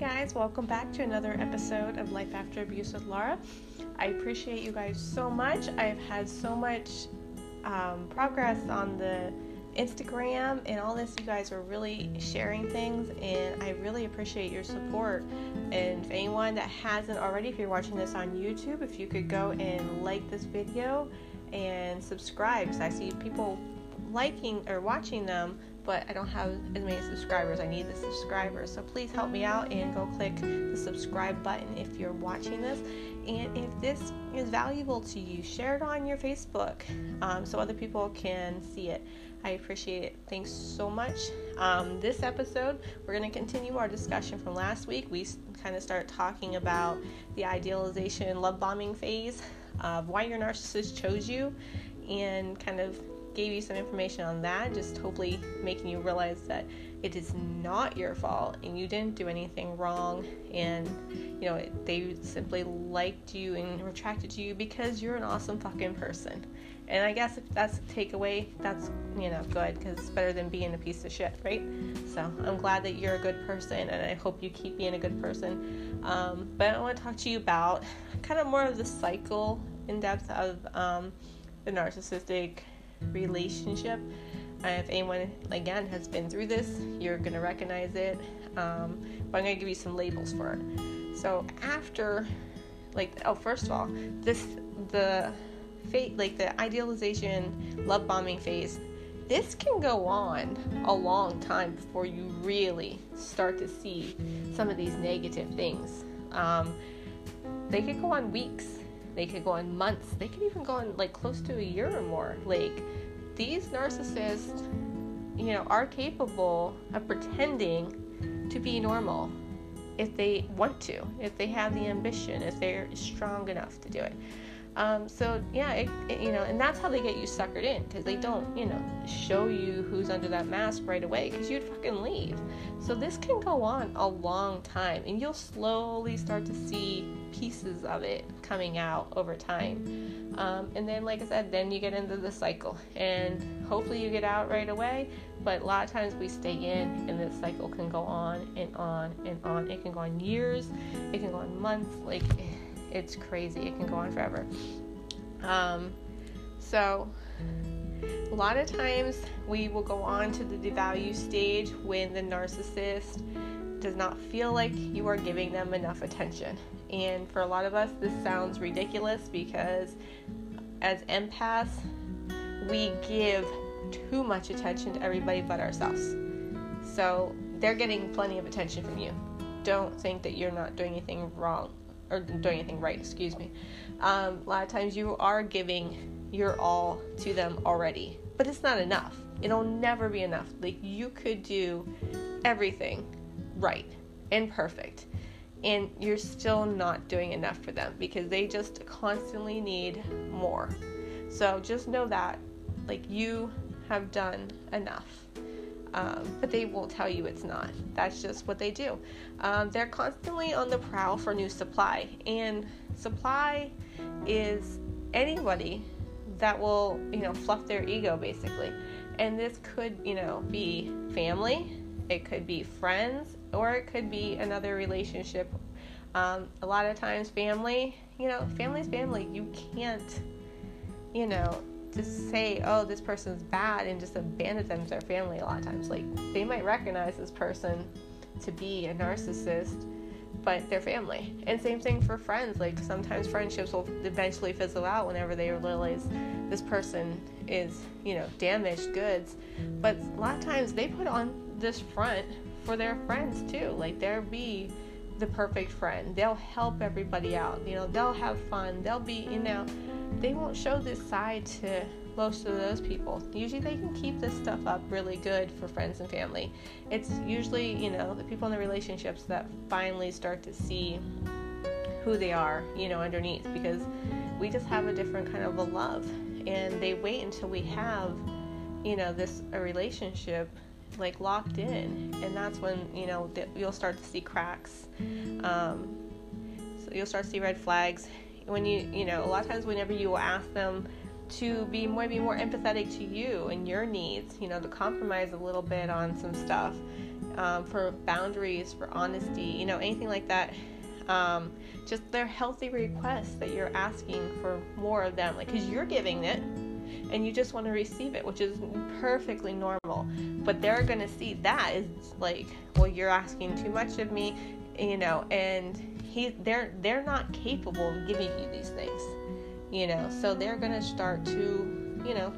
guys, welcome back to another episode of Life After Abuse with Laura. I appreciate you guys so much. I've had so much um, progress on the Instagram and all this. You guys are really sharing things, and I really appreciate your support. And if anyone that hasn't already, if you're watching this on YouTube, if you could go and like this video and subscribe, because I see people liking or watching them but I don't have as many subscribers. I need the subscribers. So please help me out and go click the subscribe button if you're watching this. And if this is valuable to you, share it on your Facebook um, so other people can see it. I appreciate it. Thanks so much. Um, this episode, we're going to continue our discussion from last week. We kind of start talking about the idealization love bombing phase of why your narcissist chose you and kind of gave you some information on that, just hopefully making you realize that it is not your fault and you didn't do anything wrong and you know they simply liked you and attracted to you because you're an awesome fucking person. And i guess if that's a takeaway that's you know good because it's better than being a piece of shit right? So i'm glad that you're a good person and i hope you keep being a good person. Um, but i want to talk to you about kind of more of the cycle in depth of um, the narcissistic relationship. if anyone, again, has been through this, you're going to recognize it. Um, but I'm going to give you some labels for it. So after, like, oh, first of all, this, the fate, like the idealization, love bombing phase, this can go on a long time before you really start to see some of these negative things. Um, they could go on weeks they could go on months. They could even go on like close to a year or more. Like these narcissists, you know, are capable of pretending to be normal if they want to, if they have the ambition, if they're strong enough to do it. Um, so yeah, it, it, you know, and that's how they get you suckered in because they don't, you know, show you who's under that mask right away because you'd fucking leave. So this can go on a long time, and you'll slowly start to see pieces of it coming out over time. Um, and then, like I said, then you get into the cycle, and hopefully you get out right away. But a lot of times we stay in, and this cycle can go on and on and on. It can go on years, it can go on months, like it's crazy. It can go on forever. Um, so, a lot of times we will go on to the devalue stage when the narcissist does not feel like you are giving them enough attention. And for a lot of us, this sounds ridiculous because as empaths, we give too much attention to everybody but ourselves. So they're getting plenty of attention from you. Don't think that you're not doing anything wrong or doing anything right, excuse me. Um, a lot of times you are giving your all to them already, but it's not enough. It'll never be enough. Like you could do everything right and perfect, and you're still not doing enough for them because they just constantly need more. So just know that, like, you have done enough um, but they won't tell you it's not. That's just what they do. Um, they're constantly on the prowl for new supply, and supply is anybody that will, you know, fluff their ego basically. And this could, you know, be family, it could be friends, or it could be another relationship. Um, a lot of times, family, you know, family's family. You can't, you know, to say, oh, this person's bad and just abandon them to their family a lot of times. Like, they might recognize this person to be a narcissist, but they're family. And same thing for friends. Like, sometimes friendships will eventually fizzle out whenever they realize this person is, you know, damaged goods. But a lot of times they put on this front for their friends too. Like, they'll be the perfect friend. They'll help everybody out. You know, they'll have fun. They'll be, you know, they won't show this side to most of those people. Usually they can keep this stuff up really good for friends and family. It's usually, you know, the people in the relationships that finally start to see who they are, you know, underneath because we just have a different kind of a love and they wait until we have, you know, this a relationship like locked in and that's when, you know, you'll start to see cracks. Um, so you'll start to see red flags when you you know a lot of times whenever you will ask them to be maybe more empathetic to you and your needs you know to compromise a little bit on some stuff um, for boundaries, for honesty, you know, anything like that. Um, just their healthy requests that you're asking for more of them, like because you're giving it and you just want to receive it, which is perfectly normal. But they're gonna see that is like, well, you're asking too much of me, you know, and he, they're they're not capable of giving you these things, you know. So they're gonna start to, you know,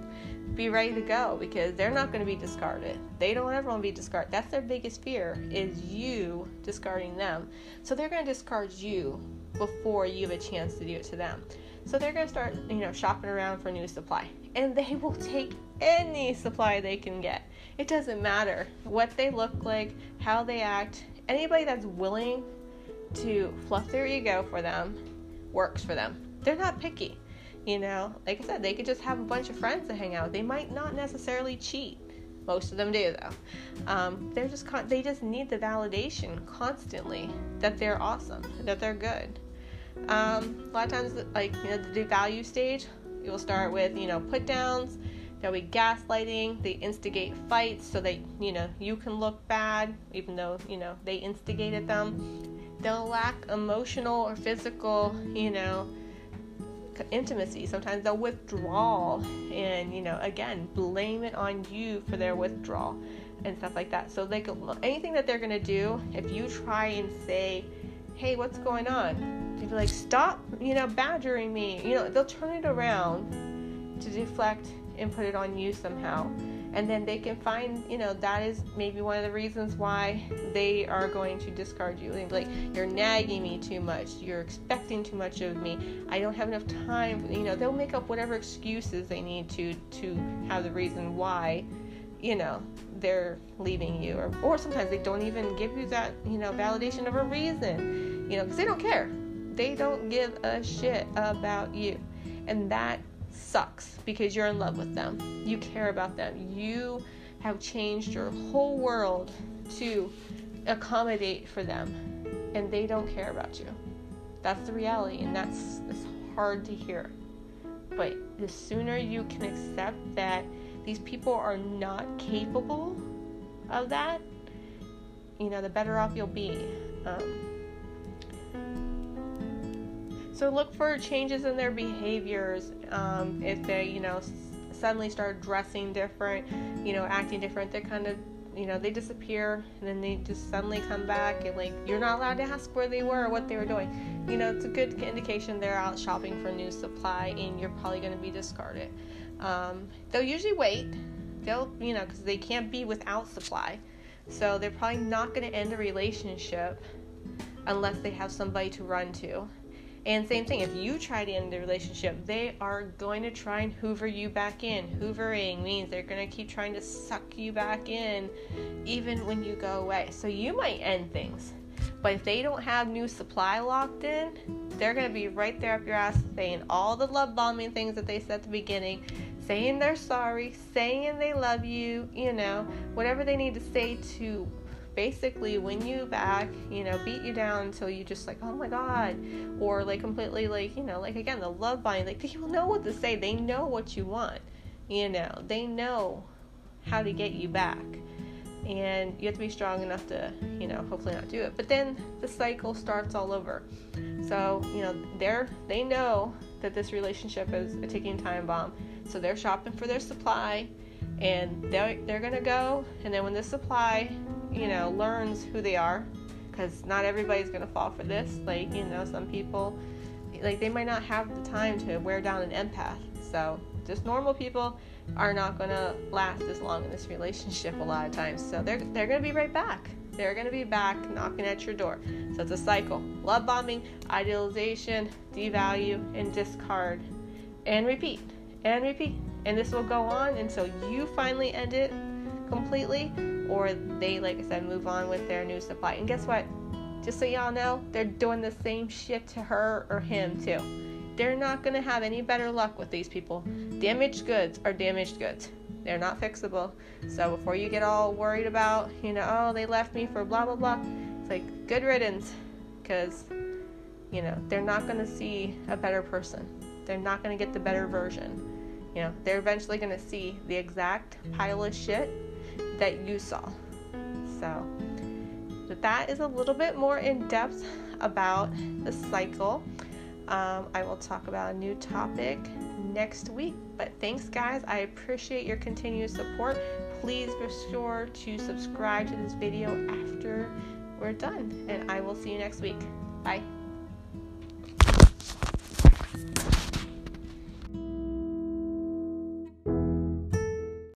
be ready to go because they're not going to be discarded. They don't ever want to be discarded. That's their biggest fear is you discarding them. So they're going to discard you before you have a chance to do it to them. So they're going to start, you know, shopping around for new supply. And they will take any supply they can get. It doesn't matter what they look like, how they act. Anybody that's willing to fluff their ego for them works for them. They're not picky. You know, like I said, they could just have a bunch of friends to hang out with. They might not necessarily cheat. Most of them do, though. Um, they're just con- they just need the validation constantly that they're awesome, that they're good. Um, a lot of times, like you know, the devalue stage, you'll start with you know put downs. There'll be gaslighting. They instigate fights so that you know you can look bad, even though you know they instigated them. They'll lack emotional or physical, you know, intimacy. Sometimes they'll withdraw and, you know, again, blame it on you for their withdrawal and stuff like that. So, like, anything that they're going to do, if you try and say, hey, what's going on? They'll be like, stop, you know, badgering me. You know, they'll turn it around to deflect and put it on you somehow and then they can find you know that is maybe one of the reasons why they are going to discard you. Like you're nagging me too much. You're expecting too much of me. I don't have enough time. You know they'll make up whatever excuses they need to to have the reason why you know they're leaving you. Or, or sometimes they don't even give you that you know validation of a reason you know because they don't care. They don't give a shit about you. And that sucks because you're in love with them. You care about them. You have changed your whole world to accommodate for them, and they don't care about you. That's the reality, and that's, that's hard to hear. But the sooner you can accept that these people are not capable of that, you know, the better off you'll be. Um, so look for changes in their behaviors. Um, if they, you know, s- suddenly start dressing different, you know, acting different, they kind of, you know, they disappear and then they just suddenly come back and like you're not allowed to ask where they were or what they were doing. You know, it's a good indication they're out shopping for new supply and you're probably going to be discarded. Um, they'll usually wait. They'll, you know, because they can't be without supply. So they're probably not going to end a relationship unless they have somebody to run to. And same thing, if you try to end the relationship, they are going to try and hoover you back in. Hoovering means they're going to keep trying to suck you back in even when you go away. So you might end things. But if they don't have new supply locked in, they're going to be right there up your ass saying all the love bombing things that they said at the beginning, saying they're sorry, saying they love you, you know, whatever they need to say to basically win you back, you know, beat you down until you just like, oh my god, or like completely like, you know, like again, the love bombing, like people know what to say, they know what you want, you know, they know how to get you back. And you have to be strong enough to, you know, hopefully not do it. But then the cycle starts all over. So, you know, they're they know that this relationship is a ticking time bomb. So they're shopping for their supply and they're, they're gonna go and then when the supply you know, learns who they are because not everybody's going to fall for this. Like, you know, some people, like, they might not have the time to wear down an empath. So, just normal people are not going to last as long in this relationship a lot of times. So, they're, they're going to be right back. They're going to be back knocking at your door. So, it's a cycle love bombing, idealization, devalue, and discard. And repeat, and repeat. And this will go on until you finally end it completely or they, like I said, move on with their new supply. And guess what? Just so y'all know, they're doing the same shit to her or him too. They're not to have any better luck with these people. Damaged goods are damaged goods. They're not fixable. So before you get all worried about, you know, oh, they left me for blah, blah, blah, it's like good riddance because, you know, they're not to see a better person. They're not to get the better version. You know, they're eventually to see the exact pile of shit that you saw. So, but that is a little bit more in depth about the cycle. Um, I will talk about a new topic next week. But thanks, guys. I appreciate your continued support. Please be sure to subscribe to this video after we're done, and I will see you next week. Bye.